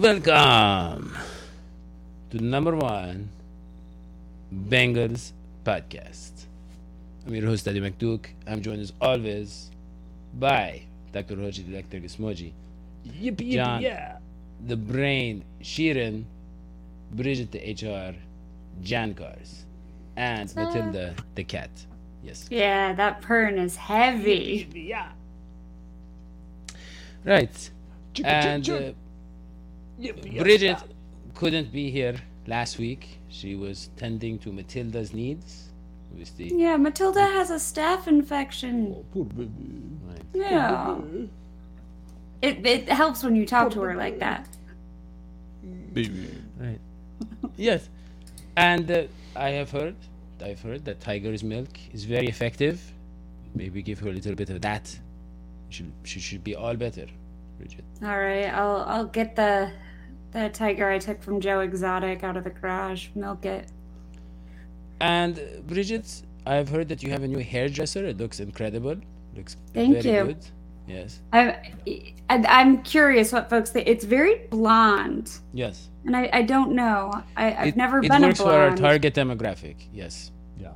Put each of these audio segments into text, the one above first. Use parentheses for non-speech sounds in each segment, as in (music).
Welcome to number one Bengals podcast. I'm your host, Adi McDuke. I'm joined as always by Dr. Hoji, the Dr. Gismoji, Yippee, John, yeah. the brain, Sheeran, Bridget, the HR, Jan Cars, and Matilda, the cat. Yes. Yeah, that pern is heavy. Yippee, yeah. Right. Chicka, And chick, uh, chick. Yippee, yeah. Bridget couldn't be here last week. She was tending to Matilda's needs. Obviously. Yeah, Matilda has a staph infection. Oh, poor baby. Right. Yeah. It, it helps when you talk to her like that. Baby. Right. yes. And uh, I have heard, I've heard that tiger's milk is very effective. Maybe give her a little bit of that. She should, she should be all better, Bridget. All right, I'll I'll get the the tiger I took from Joe Exotic out of the garage. Milk it. And uh, Bridget, I've heard that you have a new hairdresser. It looks incredible. Looks Thank very you. good. Yes. I, I I'm curious what folks think. It's very blonde, Yes. and I, I don't know. I, I've it, never it been a blonde. It works for our target demographic. Yes. Yeah.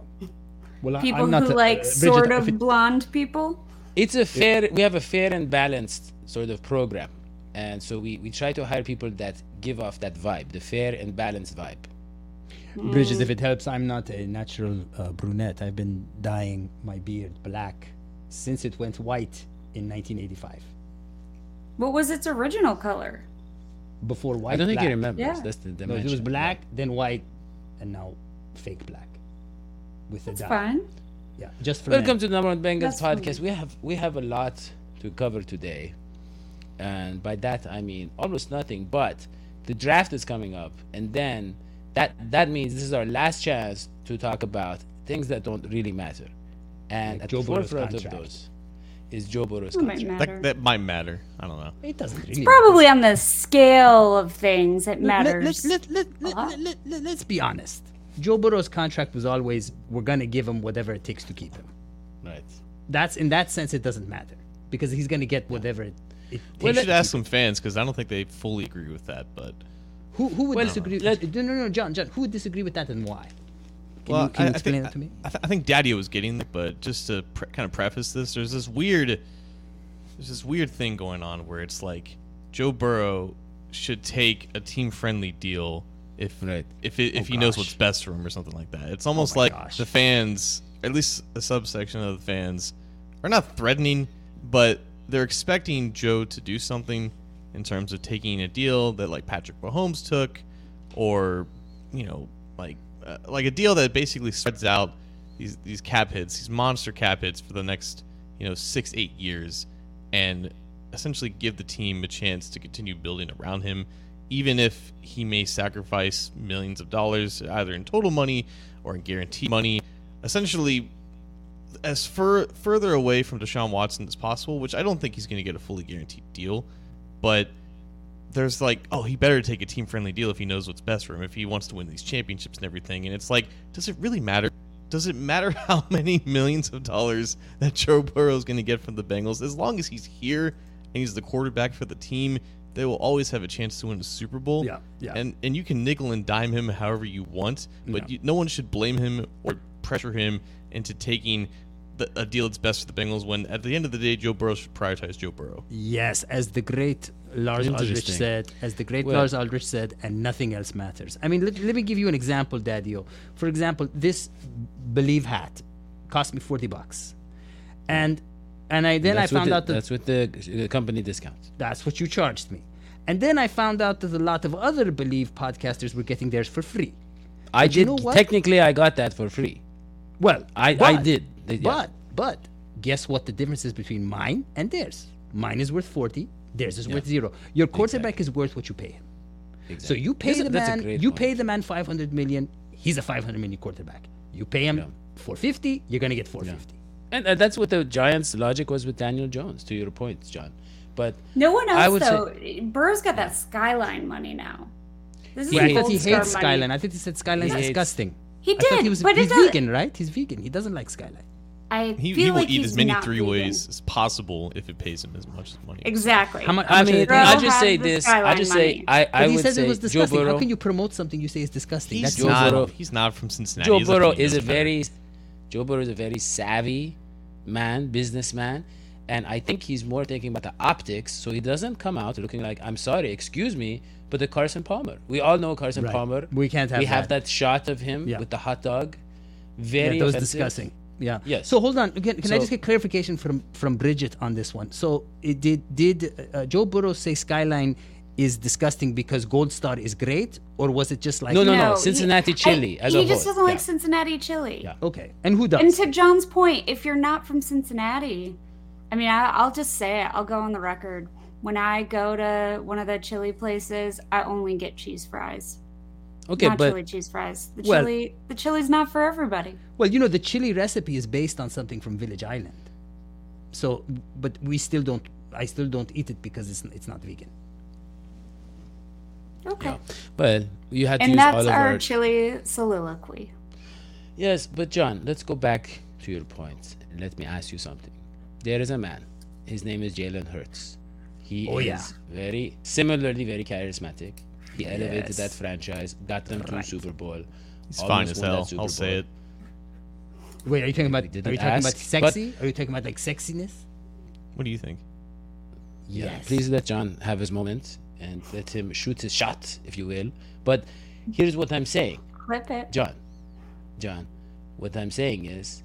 Well, I- People I'm not who a- like uh, Bridget, sort of it- blonde people. It's a fair. We have a fair and balanced sort of program, and so we we try to hire people that give off that vibe, the fair and balanced vibe. Bridges, if it helps, I'm not a natural uh, brunette. I've been dyeing my beard black since it went white in 1985. What was its original color? Before white, I don't think black. he remembers. Yeah. That's the dimension. No, it was black, then white, and now fake black with the It's dye. fine. Yeah, just for Welcome men. to the number one Bengals That's podcast. fine. We have we have a lot to cover today, and by that I mean almost nothing. But the draft is coming up, and then that that means this is our last chance to talk about things that don't really matter. And Like at Joe the Burrow's forefront of those is Joe Burrow's It might contract. matter. That, that might matter. I don't know. It doesn't really Probably on the scale of things, it Let- let- matters. Let, let, let, let, let, let, let's be honest. Joe Burrow's contract was always we're gonna give him whatever it takes to keep him. Right. That's in that sense it doesn't matter because he's gonna get whatever it, it We takes. should ask some fans because I don't think they fully agree with that. But who who would Well, disagree? let- no, no, no, John, John, who would disagree with that and why? Can well, you, can I, you I explain think, it to me? I, th- I think Daddy was getting there, but just to pre- kind of preface this, there's this weird, there's this weird thing going on where it's like Joe Burrow should take a team-friendly deal if Right. if it, if Oh, he knows what's best for him or something like that. It's oh, almost my like gosh. the fans, at least a subsection of the fans, are not threatening, but they're expecting Joe to do something in terms of taking a deal that like Patrick Mahomes took, or you know, like uh, like a deal that basically spreads out these these cap hits, these monster cap hits for the next you know six eight years, and essentially give the team a chance to continue building around him, even if he may sacrifice millions of dollars either in total money or in guaranteed money. Essentially, as fur, further away from Deshaun Watson as possible, which I don't think he's going to get a fully guaranteed deal, but there's like, oh, he better take a team friendly deal if he knows what's best for him, if he wants to win these championships and everything. And it's like, does it really matter? Does it matter (laughs) how many millions of dollars that Joe Burrow is going to get from the Bengals? As long as he's here and he's the quarterback for the team, they will always have a chance to win a Super Bowl. Yeah, yeah. And and you can nickel and dime him however you want, but Yeah. you, no one should blame him or pressure him into taking the, a deal that's best for the Bengals. When at the end of the day, Joe Burrow should prioritize Joe Burrow. Yes, as the great Lars Ulrich said, as the great Well- Lars Ulrich said, and nothing else matters. I mean, let, let me give you an example, Daddio. For example, this Bleav hat cost me 40 bucks. And and I then that's I found the, out that that's with the company discount. that's what you charged me. And then I found out that a lot of other Bleav podcasters were getting theirs for free. I But you did know what? technically I got that for free. Well, I- I did. They- yeah. But but guess what the difference is between mine and theirs? Mine is worth 40, theirs is worth 0. Your quarterback is worth what you pay him. Exactly. So you pay That's the a man, you point. pay the man 500 million, he's a 500 million quarterback. You pay him 450, you're going to get 450. And uh, that's what the Giants' logic was with Daniel Jones. To your point, John. But No one I else would say- though. Burrow's got that skyline money now. This is Yeah, the I thought he star hates money. Skyline. I think he said Skyline's He hates- disgusting. He I thought did, he was, but he's it does- vegan, right? He's vegan. He doesn't like Skyline. I He, feel he will like eat he's as many three vegan. ways as possible if it pays him as much money. Exactly. How mu- how I much are mean, they Burrow paying? I just say this. I just say money. I, But I he would says say it was Joe disgusting. Burrow. How can you promote something you say is disgusting? He's That's Joe not. Burrow- He's not from Cincinnati. Joe Burrow is a very Joe Burrow is a very savvy man, businessman, and I think he's more thinking about the optics, so he doesn't come out looking like I'm sorry, excuse me, but the Carson Palmer. We all know Carson Right. Palmer. We can't have We have that. that shot of him Yeah. with the hot dog. Yeah, Very that was offensive. disgusting. Yeah. Yes. So hold on. Again, can I just get clarification from from Bridget on this one? So it did did uh, Joe Burrow say Skyline is disgusting because Gold Star is great, or was it just like No, no, no. he- Cincinnati I- chili as he a just whole. doesn't like Cincinnati chili. Yeah. Okay, and who does? And to John's point, if you're not from Cincinnati, I mean, I, I'll just say it. I'll go on the record. When I go to one of the chili places, I only get cheese fries. Okay, not but chili cheese fries. The Well- chili, the chili's not for everybody. well, you know, the chili recipe is based on something from Village Island. So, but we still don't. I still don't eat it because it's it's not vegan. Okay. but you had to And use that's all of our our chili soliloquy. Yes, but John, let's go back to your points point and let me ask you something. There is a man. His name is Jalen Hurts. He Oh, is yeah. very similarly very charismatic. He elevated Yes. that franchise, got them to. Super Bowl. He's fine as hell. Super I'll say it. Wait, are you talking about? Are you talking about ask, but- sexy? Are you talking about like sexiness? What do you think? Yeah, Yes. please let John have his moment and let him shoot his shot, if you will. But here's what I'm saying. Clip it. John, John, what I'm saying is,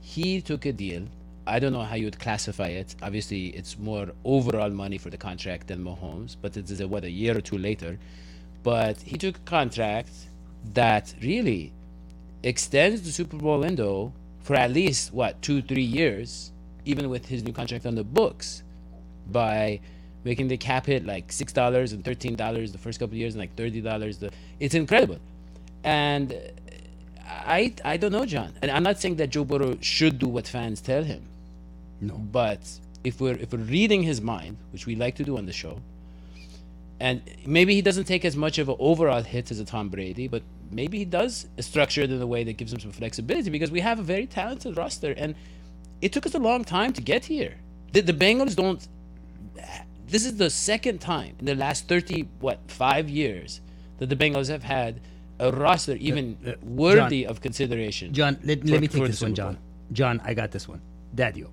he took a deal. I don't know how you would classify it. Obviously, it's more overall money for the contract than Mahomes, but it is a, what a year or two later. But he took a contract that really extends the Super Bowl window for at least what two, three years, even with his new contract on the books, by making the cap hit like six dollars and thirteen dollars the first couple of years, and like thirty dollars. The it's incredible, and I I don't know, John, and I'm not saying that Joe Burrow should do what fans tell him. No. But if we're if we're reading his mind, which we like to do on the show, and maybe he doesn't take as much of an overall hit as a Tom Brady, but maybe he does structure it in a way that gives him some flexibility because we have a very talented roster, and it took us a long time to get here. The, the Bengals don't. This is the second time in the last thirty what five years that the Bengals have had a roster even uh, worthy of consideration. John, let, for- let me take this one, John. John, I got this one. Daddio,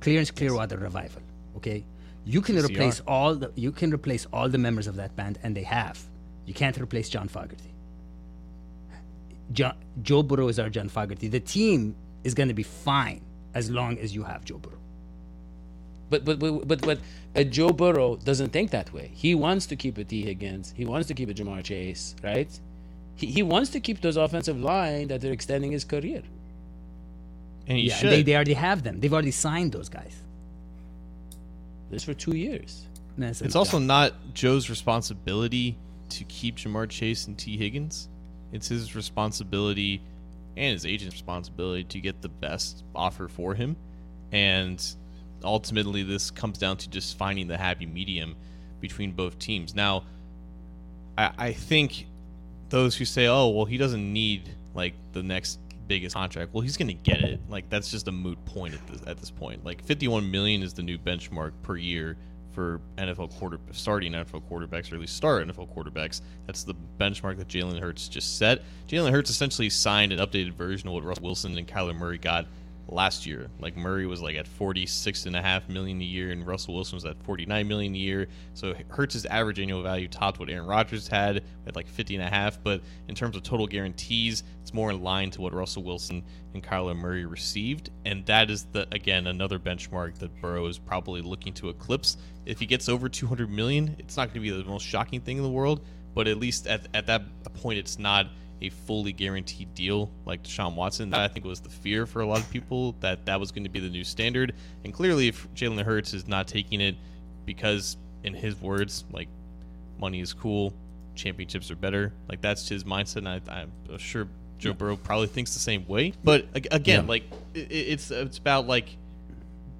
Creedence Clearwater Revival. Okay, you can replace all the you can replace all the members of that band, and they have. You can't replace John Fogerty. John, Joe Burrow is our John Fogerty. The team is going to be fine as long as you have Joe Burrow. But but but but, but uh, Joe Burrow doesn't think that way. He wants to keep a Tee Higgins. He wants to keep a Ja'Marr Chase, right? He, he wants to keep those offensive line that they're extending his career. And he yeah, should. they, they already have them. They've already signed those guys. This for two years. That's- It's also not Joe's responsibility to keep Ja'Marr Chase and Tee Higgins. It's his responsibility and his agent's responsibility to get the best offer for him. And ultimately, this comes down to just finding the happy medium between both teams. Now, I, I think those who say, "Oh, well, he doesn't need like the next biggest contract," well, he's going to get it. Like that's just a moot point at this at this point. Like 51 million is the new benchmark per year for NFL quarter starting NFL quarterbacks or at least start NFL quarterbacks. That's the benchmark that Jalen Hurts just set. Jalen Hurts essentially signed an updated version of what Russell Wilson and Kyler Murray got last year. Like Murray was like at 46 and a half million a year and Russell Wilson was at 49 million a year. So Hurts's average annual value topped what Aaron Rodgers had at like 50 and a half, but in terms of total guarantees, it's more in line to what Russell Wilson and Kyler Murray received. And that is the again another benchmark that Burrow is probably looking to eclipse. If he gets over 200 million, it's not going to be the most shocking thing in the world, but at least at, at that point it's not a fully guaranteed deal like Deshaun Watson. That I think was the fear for a lot of people that that was going to be the new standard. And clearly, if Jalen Hurts is not taking it because, in his words, like money is cool, championships are better. Like that's his mindset. And I, I'm sure Joe Burrow probably thinks the same way. But again, yeah. like it, it's it's about like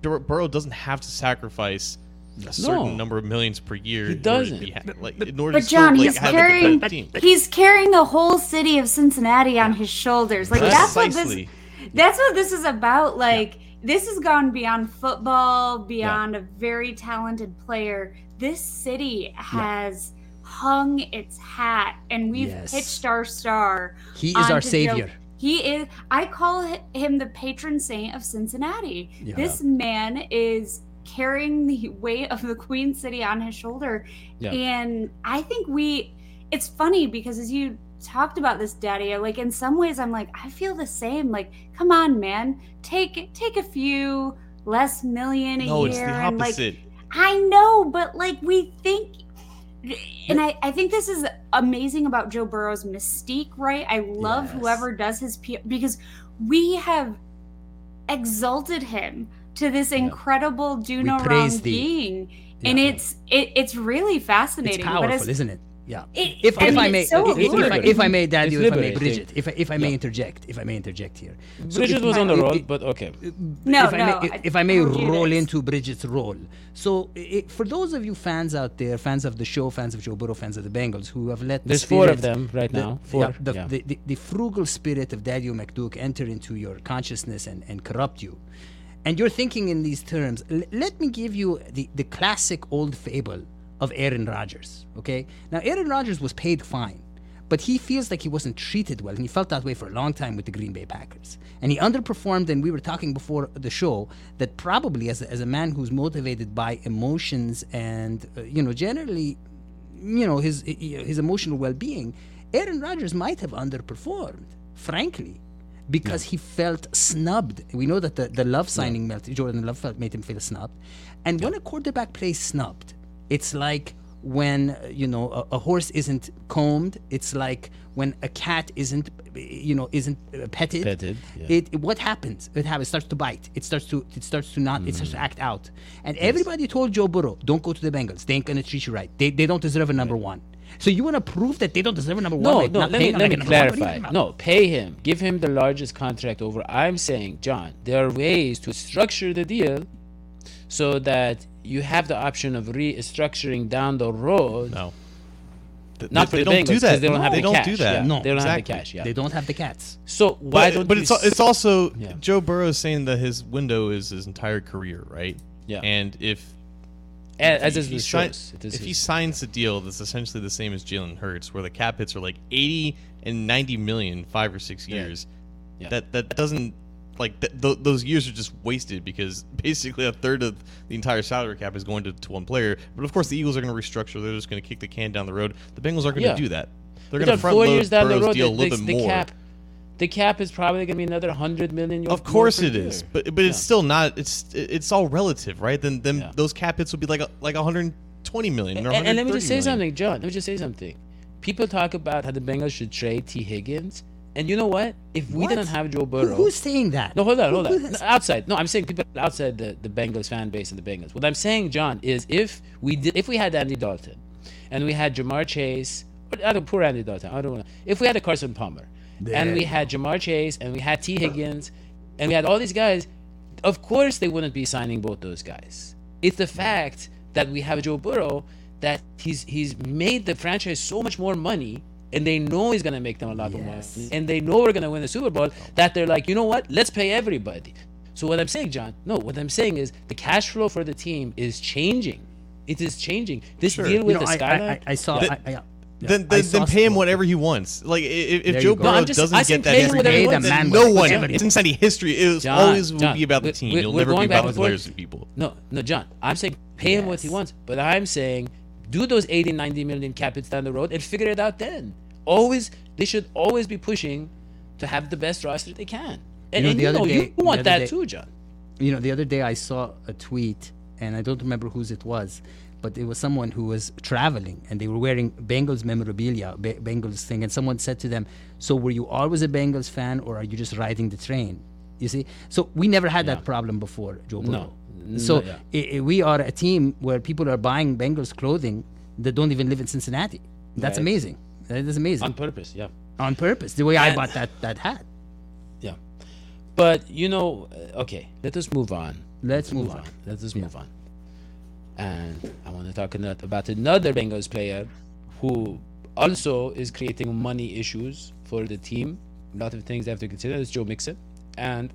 Burrow doesn't have to sacrifice a certain no. number of millions per year. He doesn't. In order to be, like, in order but to John, still, he's like, carrying a he's carrying the whole city of Cincinnati on his shoulders. Like that's what this that's what this is about. Like yeah. this has gone beyond football, beyond yeah. a very talented player. This city has yeah. hung its hat, and we've yes. pitched our star. He is our savior. Joe. He is. I call him the patron saint of Cincinnati. This man is carrying the (laughs) weight of the Queen City on his shoulder. Yeah. And I think we, it's funny because as you talked about this, Daddy, like in some ways, I'm like, I feel the same. Like, come on, man, take take a few less million a no, year. and like, I know, but like we think and I, I think this is amazing about Joe Burrow's mystique, right? I love yes. whoever does his PR because we have exalted him to this incredible do no wrong being. Yeah. And it's it, it's really fascinating. It's powerful, as, isn't it? Yeah. It, if, I if, I may, so if, if, I, if, I, may, Daddy, if I may, Bridget, if I, if I may yeah. interject, if I may interject here. So Bridget was on the roll, but okay. No, if no. I may, if I may roll into Bridget's role. So, it, for those of you fans out there, fans of the show, fans of Joe Burrow, fans of the Bengals, who have let there's the spirit, four of them right the, now. Four. Yeah, the, yeah. The, the, the, frugal spirit of Daddy McDuke enter into your consciousness and, and corrupt you and you're thinking in these terms, L- let me give you the, the classic old fable of Aaron Rodgers. Okay? Now, Aaron Rodgers was paid fine, but he feels like he wasn't treated well, and he felt that way for a long time with the Green Bay Packers. And he underperformed, and we were talking before the show that probably as a, as a man who's motivated by emotions and, uh, you know, generally, you know, his, his emotional well being, Aaron Rodgers might have underperformed, frankly because yeah. he felt snubbed. We know that the, the love signing yeah. melt, Jordan Love felt, made him feel snubbed. And yeah. when a quarterback plays snubbed, it's like when you know a, a, horse isn't combed. It's like when a cat isn't, you know, isn't uh, petted. Petted. It, it, what happens? It happens. It starts to bite. It starts to it starts to not. Mm. It starts to mm. act out. And yes. everybody told Joe Burrow, "Don't go to the Bengals. They ain't gonna treat you right. They, they don't deserve a number one." So you want to prove that they don't deserve a number no, one? No, let me, let me clarify. No, pay him. Give him the largest contract over. I'm saying, John, there are ways to structure the deal so that you have the option of restructuring down the road. No. Not they, for they the don't do that. They don't no, have they the don't cash. do that. Yeah, no, they don't exactly. have the cash. Yeah. They don't have the cats. So why but, don't? But it's it's also yeah. Joe Burrow is saying that his window is his entire career, right? Yeah. And if as, as he, sign, if his. he signs a deal that's essentially the same as Jalen Hurts, where the cap hits are like eighty and ninety million five or six years, yeah. Yeah. that that doesn't like th- th- those years are just wasted because (laughs) basically a third of the entire salary cap is going to, to one player. But of course, the Eagles are going to restructure; they're just going to kick the can down the road. The Bengals aren't going to yeah. do that. They're going to front load Burrow's deal the, a little the, bit more. Cap, the cap is probably going to be another hundred million. Of course it is, but but it's still not. It's it's all relative, right? Then then those cap hits would be like a, like 120 million. And, and, let me just say million. something, John. Let me just say something. People talk about how the Bengals should trade tee higgins And you know what? If we what? didn't have Joe Burrow, who's saying that? No, hold on, hold on. No, outside, no, I'm saying people outside the, the Bengals fan base and the Bengals. What I'm saying, John, is if we did, if we had Andy Dalton, and we had Ja'Marr Chase, I don't poor Andy Dalton, I don't know. If we had a Carson Palmer, there. and we had Ja'Marr Chase, and we had Tee Higgins, and we had all these guys, of course they wouldn't be signing both those guys. It's the fact that we have Joe Burrow that he's he's made the franchise so much more money and they know he's going to make them a lot yes. more money, and they know we're going to win the Super Bowl, that they're like, you know what? Let's pay everybody. So what I'm saying, John, no, what I'm saying is the cash flow for the team is changing. it is changing. This sure. deal with you know, the skyline. I, I, I saw. I, then then, then pay him whatever he wants. Like if, if Joe Burrow no, just, doesn't get that every game, then no one in Cincinnati history it was John, always will be about the team. You'll never be about the players and people. No, no, John. I'm saying pay yes. him what he wants, but I'm saying do those 80, 90 million cap hits down the road and figure it out then. Always, they should always be pushing to have the best roster they can. And you know, and you, know, day, you want that day, too, John. You know, the other day I saw a tweet, and I don't remember whose it was, but it was someone who was traveling and they were wearing Bengals memorabilia, Bengals thing, and someone said to them, "So were you always a Bengals fan, or are you just riding the train?" You see, so we never had yeah. that problem before, Joe. No. So no, yeah. we are a team where people are buying Bengals clothing that don't even live in Cincinnati. That's right. amazing. That is amazing. On purpose, yeah. On purpose, the way and I bought that that hat. Yeah, but you know, uh, okay, let us move on. Let's, Let's move, move on. on. Let us move on. And I want to talk about another Bengals player who also is creating money issues for the team. A lot of things they have to consider. It's Joe Mixon and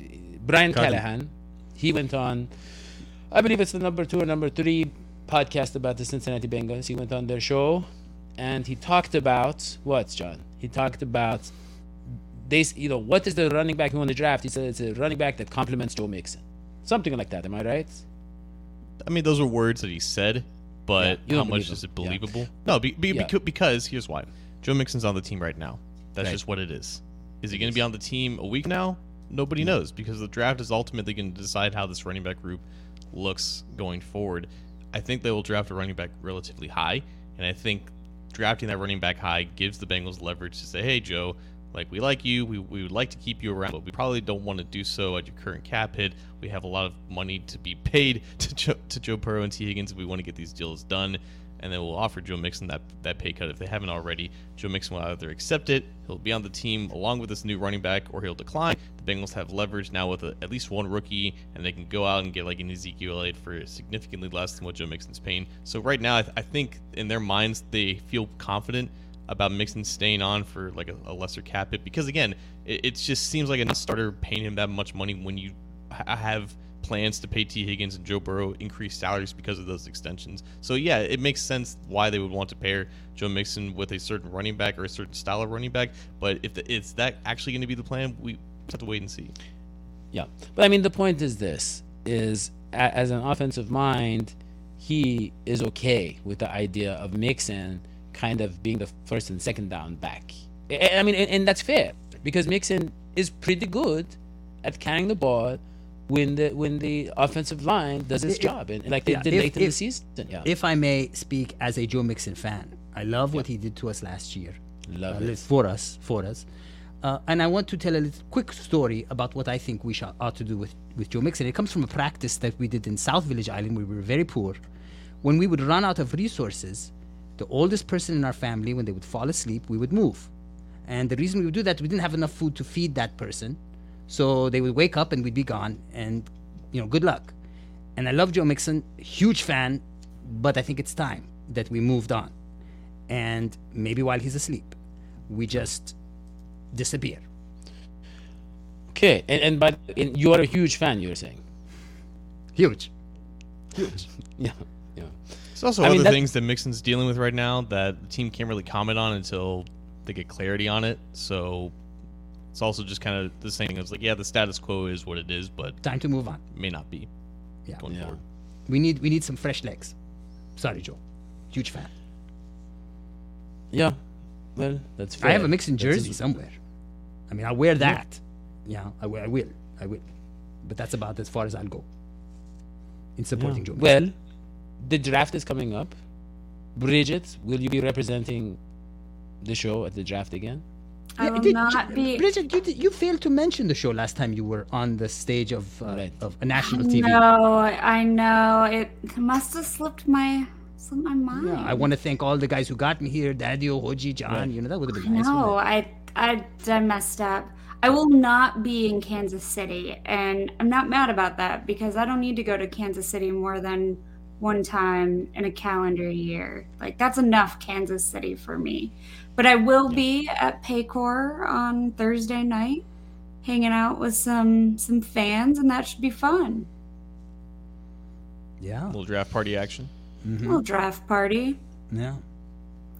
uh, Brian Callahan. He went on, I believe it's the number two or number three podcast about the Cincinnati Bengals. He went on their show and he talked about what, John? He talked about they, you know, what is the running back who won the draft? He said it's a running back that complements Joe Mixon, something like that. Am I right? I mean, those are words that he said, but yeah, how much is it believable? Yeah. (laughs) No, be, be, yeah. because here's why: Joe Mixon's on the team right now. That's right. just what it is. Is he going to be on the team a week now? Nobody knows because the draft is ultimately going to decide how this running back group looks going forward. I think they will draft a running back relatively high, and I think drafting that running back high gives the Bengals leverage to say, "Hey, Joe, like we like you we, we would like to keep you around but we probably don't want to do so at your current cap hit. We have a lot of money to be paid (laughs) to joe, to joe burrow and tee higgins we want to get these deals done and then we'll offer joe mixon that, that pay cut if they haven't already. Joe mixon will either accept it he'll be on the team along with this new running back or he'll decline. The bengals have leverage now with a, at least one rookie and they can go out and get like an ezekiel Elliott for significantly less than what joe mixon's paying. So right now I, th- I think in their minds they feel confident about Mixon staying on for like a, a lesser cap hit because again, it, it, just seems like a starter paying him that much money when you ha- have plans to pay Tee Higgins and Joe Burrow increased salaries because of those extensions. So yeah, it makes sense why they would want to pair Joe Mixon with a certain running back or a certain style of running back. But if the, is that actually going to be the plan, we have to wait and see. Yeah, but I mean the point is this: is as an offensive mind, he is okay with the idea of Mixon kind of being the first and second down back. I mean, and, and that's fair because Mixon is pretty good at carrying the ball when the when the offensive line does its if, job, and like they yeah, did if, late in the season. Yeah. If I may speak as a Joe Mixon fan, I love what he did to us last year. Love uh, it for us, for us. Uh, and I want to tell a little quick story about what I think we should, ought to do with, with Joe Mixon. It comes from a practice that we did in South Village Island, where we were very poor. When we would run out of resources, the oldest person in our family, when they would fall asleep, we would move. And the reason we would do that, we didn't have enough food to feed that person. So they would wake up and we'd be gone. And, you know, good luck. And I love Joe Mixon, huge fan, but I think it's time that we moved on. And maybe while he's asleep, we just disappear. Okay, and, and but and you are a huge fan, you're saying? Huge. Huge. (laughs) yeah. There's also I other mean, things that Mixon's dealing with right now that the team can't really comment on until they get clarity on it. So it's also just kind of the same thing. It's like, yeah, the status quo is what it is, but time to move on. May not be. Yeah. Going yeah. Forward. We need we need some fresh legs. Sorry, Joe. Huge fan. Yeah. Well, that's fair. I have a Mixon jersey somewhere. I mean, I'll wear that. Yeah, I, will. I will. I will. But that's about as far as I'll go in supporting yeah. Joe. Mixon. Well, the draft is coming up. Bridget, will you be representing the show at the draft again? I will did, not be. Bridget, you, you failed to mention the show last time you were on the stage of uh, right. of a national TV. No, I know it must have slipped my slipped my mind. Yeah, I want to thank all the guys who got me here, Daddy, Hoji, John. Right. You know that would have been nice. No, I, I I messed up. I will not be in Kansas City, and I'm not mad about that because I don't need to go to Kansas City more than one time in a calendar year. Like that's enough Kansas City for me. But I will be at Paycor on Thursday night, hanging out with some some fans, and that should be fun. Yeah. A Little draft party action. Mm-hmm. Little draft party. Yeah.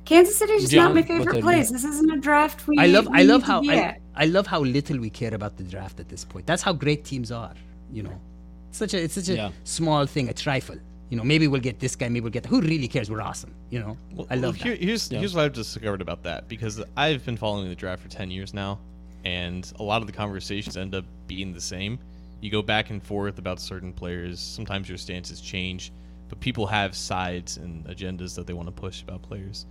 Kansas City is just John, not my favorite place. This isn't a draft we. I love. We I love how. I, I, love how little we care about the draft at this point. That's how great teams are. You know, it's such a. It's such a yeah. small thing, a trifle. You know, maybe we'll get this guy. Maybe we'll get. the, Who really cares? We're awesome. You know, well, I love. Well, here, here's yeah. here's what I've discovered about that because I've been following the draft for ten years now, and a lot of the conversations end up being the same. You go back and forth about certain players. Sometimes your stances change, but people have sides and agendas that they want to push about players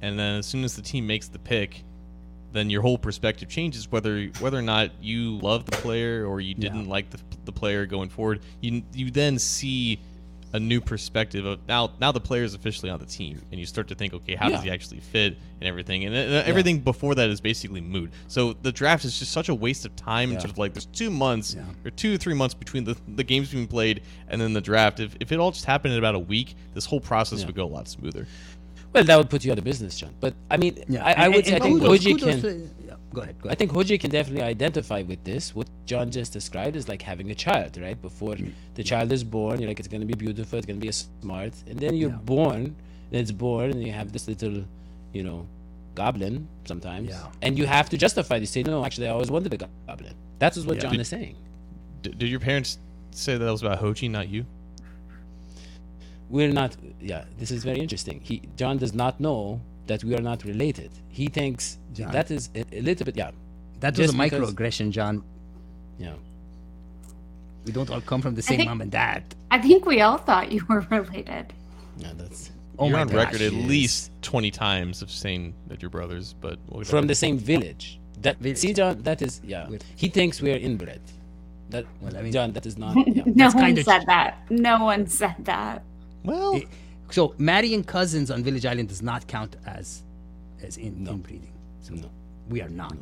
and then as soon as the team makes the pick, then your whole perspective changes whether whether or not you love the player or you didn't yeah. like the, the player going forward. You you then see a new perspective of now now the player is officially on the team and you start to think okay how yeah. does he actually fit and everything and uh, everything yeah. before that is basically moot so the draft is just such a waste of time yeah. sort of like there's two months or two or three months between the, the games being played and then the draft if, if it all just happened in about a week this whole process would go a lot smoother well, that would put you out of business, John. But I mean, yeah. I, I would say I think Hoji can. To, yeah. Go ahead, go ahead. I think Hoji can definitely identify with this. What John just described is like having a child, right? Before mm. the child is born, you're like, it's going to be beautiful, it's going to be a smart, and then you're yeah. born, and it's born, and you have this little, you know, goblin sometimes, yeah. and you have to justify this. Say, no, actually, I always wanted a goblin. That's what yeah. John did, is saying. Did, did your parents say that was about Hoji, not you? We're not yeah this is very interesting. He john does not know that we are not related. He thinks john, that is a, a, little bit yeah. That was a microaggression john. Yeah. We don't all come from the same think, mom and dad. I think we all thought you were (laughs) related. Yeah that's oh you're on gosh, record at least 20 times of saying that you're brothers but we'll from the same village. That village. see john that is yeah. With, he thinks we're inbred. That well, I mean, John, that is not. (laughs) Yeah. no one said that. No one said that. Well, it, so marrying cousins on Village Island does not count as as in, no. inbreeding. So no, we are not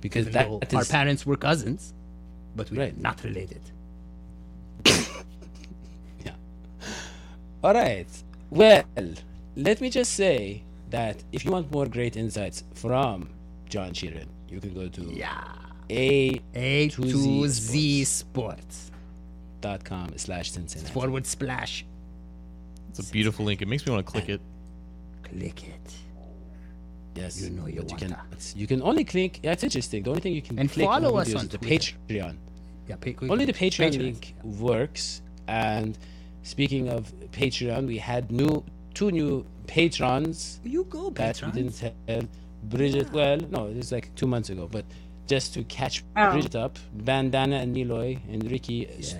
because that, that our parents were cousins, but we're not related. (laughs) yeah. All right. Well, let me just say that if you want more great insights from John Sheeran, you can go to yeah a a to z, z sports dot com slash Cincinnati forward splash it's a beautiful link. It makes me want to click it. Click it. Yes, you know you, you can. You can only click. Yeah, it's interesting. The only thing you can and click follow us on the Twitter. Patreon. Yeah, pay, only the Patreon, Patreon link works. And speaking of Patreon, we had new two new patrons. You go, that we didn't tell Bridget. Yeah. Well, no, it was like two months ago, but just to catch oh. Bridget up, Bandana and Niloy and Ricky yes.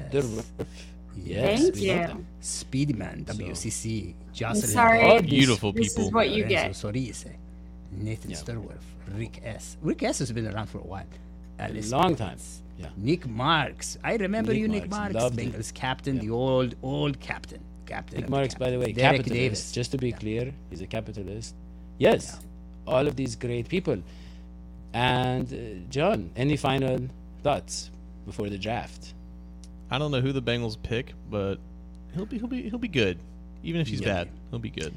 Yes, Thank you. Speedman, WCC, Jocelyn. Sorry, beautiful this, people. This is what you Lorenzo get. Sorise, Nathan yeah. Sturworth, Rick S. Rick S has been around for a while. Alice a long time. Yeah. Nick Marks. I remember Nick you, Nick Marks. Marks Bengals it. captain, yeah. the old, old captain. Captain. Nick Marks, by the way, Derek capitalist. Davis. Just to be yeah. clear, he's a capitalist. Yes, all of these great people. And uh, John, any final thoughts before the draft? I don't know who the Bengals pick, but he'll be he'll be he'll be good. Even if he's yeah. bad, he'll be good.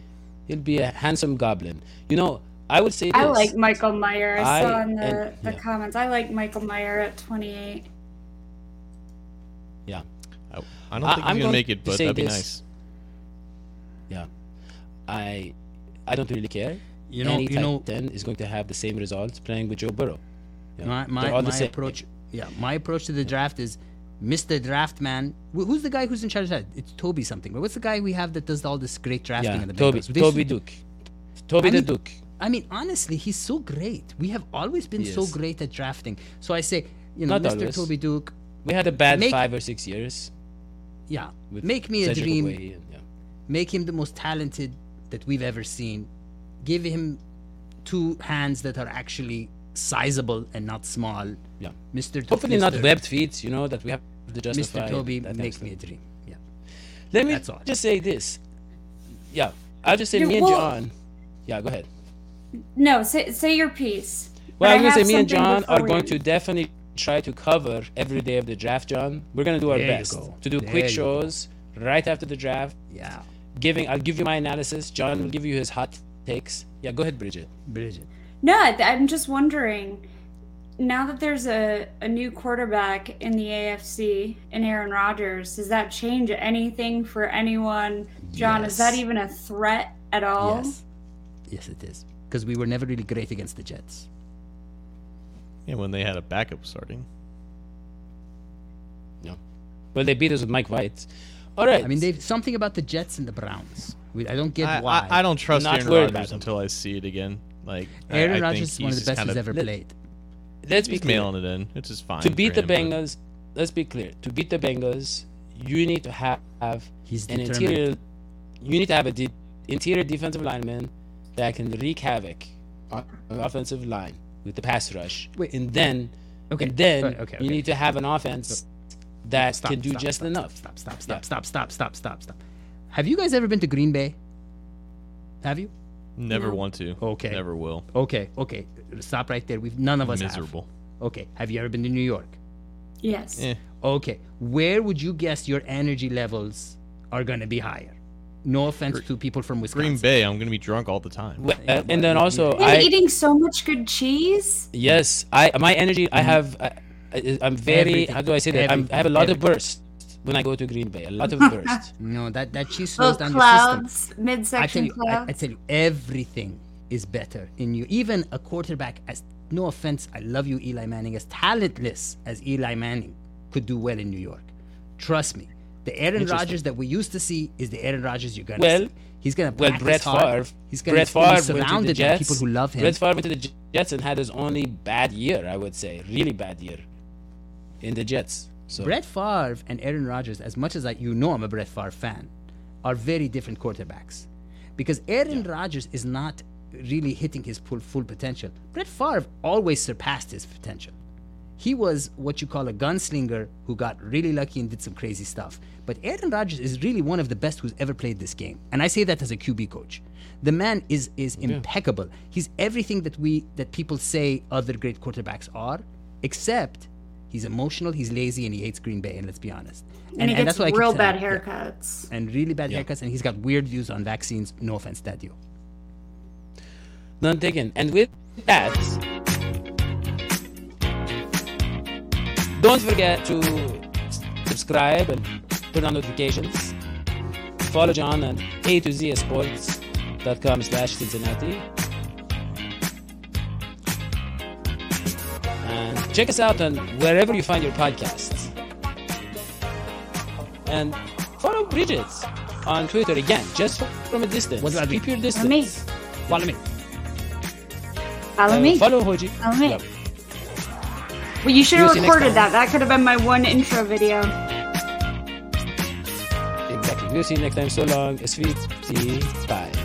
He'll be a handsome goblin. You know, I would say this. I like Michael Mayer. I, I saw in the, and, the yeah. comments. I like Michael Mayer at 28. Yeah. I, I don't think I, he's gonna make it, but that'd be this. nice. Yeah. I I don't really care. You know, Any you know, ten is going to have the same results playing with Joe Burrow. Yeah. My my, my approach. Yeah, my approach to the draft is Mr. Draftman. Who's the guy who's in charge of that? It's Toby something. But what's the guy we have that does all this great drafting yeah, in the Toby, Bengals? Toby Duke. Toby I the mean, Duke. I mean, honestly, he's so great. We have always been so great at drafting. So I say, you know, Not Mr. Always. Toby Duke. We had a bad make, five or six years. Yeah. Make me a dream. And, yeah. Make him the most talented that we've ever seen. Give him two hands that are actually sizable and not small. Yeah, Mr. Hopefully Mr. not webbed feet. You know that we have to justify. Mr. Toby makes me a dream. Yeah. Let me That's all. just say this. Yeah, I'll just say You're, me and well, John. Yeah, go ahead. No, say say your piece. Well, I'm gonna say me and John are going to definitely try to cover every day of the draft, John. We're gonna do our there best to do there quick shows go. right after the draft. Yeah. Giving, I'll give you my analysis. John will give you his hot takes. Yeah, go ahead, Bridget. Bridget. No, I'm just wondering. Now that there's a, a new quarterback in the AFC in Aaron Rodgers, does that change anything for anyone? John, yes. is that even a threat at all? Yes, yes it is. Because we were never really great against the Jets. Yeah, when they had a backup starting. No. Well, they beat us with Mike White. All right. I mean, they've something about the Jets and the Browns. We, I don't get I, why. I, I don't trust Aaron Rodgers until I see it again. Like Aaron Rodgers is one of the best who's ever played. Let's be clear. mailing it in. It's just fine. To beat the Bengals, but... let's be clear. To beat the Bengals, you need to have, have He's an determined. interior. You need to have a de- interior defensive lineman that can wreak havoc on an offensive line with the pass rush. Wait, and then, okay, and then okay, okay, you need to have an offense that stop, can do stop, just stop, enough. Stop! Stop! Stop! Yeah. Stop! Stop! Stop! Stop! Stop! Have you guys ever been to Green Bay? Have you? Never no. want to. Okay. Never will. Okay. Okay. Stop right there. We've none of us miserable. Have. Okay. Have you ever been to New York? Yes. Eh. Okay. Where would you guess your energy levels are going to be higher? No offense Gr- to people from Wisconsin. Green Bay, I'm going to be drunk all the time. Well, uh, and then also, I eating so much good cheese. Yes, I my energy. I have. I, am very. Everything. How do I say that? i have a lot everything. of bursts when I go to Green Bay. A lot of (laughs) bursts. no, that that cheese slows down clouds, your system. midsection I tell you, I, I, tell you, everything is better in you. Even a quarterback, as no offense, I love you, Eli Manning, as talentless as Eli Manning could do well in New York. Trust me. The Aaron Rodgers that we used to see is the Aaron Rodgers you're gonna well, see. He's gonna well, Brett hard. Favre. He's gonna Brett Favre be surrounded by people who love him. Brett Favre went to the Jets and had his only bad year, I would say, really bad year in the Jets. So. Brett Favre and Aaron Rodgers, as much as I, you know I'm a Brett Favre fan, are very different quarterbacks. Because Aaron yeah. Rodgers is not really hitting his full, full potential. Brett Favre always surpassed his potential. He was what you call a gunslinger who got really lucky and did some crazy stuff. But Aaron Rodgers is really one of the best who's ever played this game. And I say that as a QB coach. The man is is yeah. impeccable. He's everything that we that people say other great quarterbacks are, except He's emotional, he's lazy, and he hates Green Bay. And let's be honest. And, and, he and that's why real bad haircuts. Yeah. And really bad yeah. haircuts, and he's got weird views on vaccines. No offense, Daddy. None taken. And with that, don't forget to subscribe and turn on notifications. Follow John at A to Z Sports.com slash Cincinnati. Check us out on wherever you find your podcasts. And follow Bridget on Twitter again, just from a distance. What do I Keep your distance. Follow me. Follow me. Follow uh, me. Follow Hoji. Follow me. Yep. Well, you should have recorded that. That could have been my one intro video. Exactly. We'll see you next time. So long. Sweet. Bye.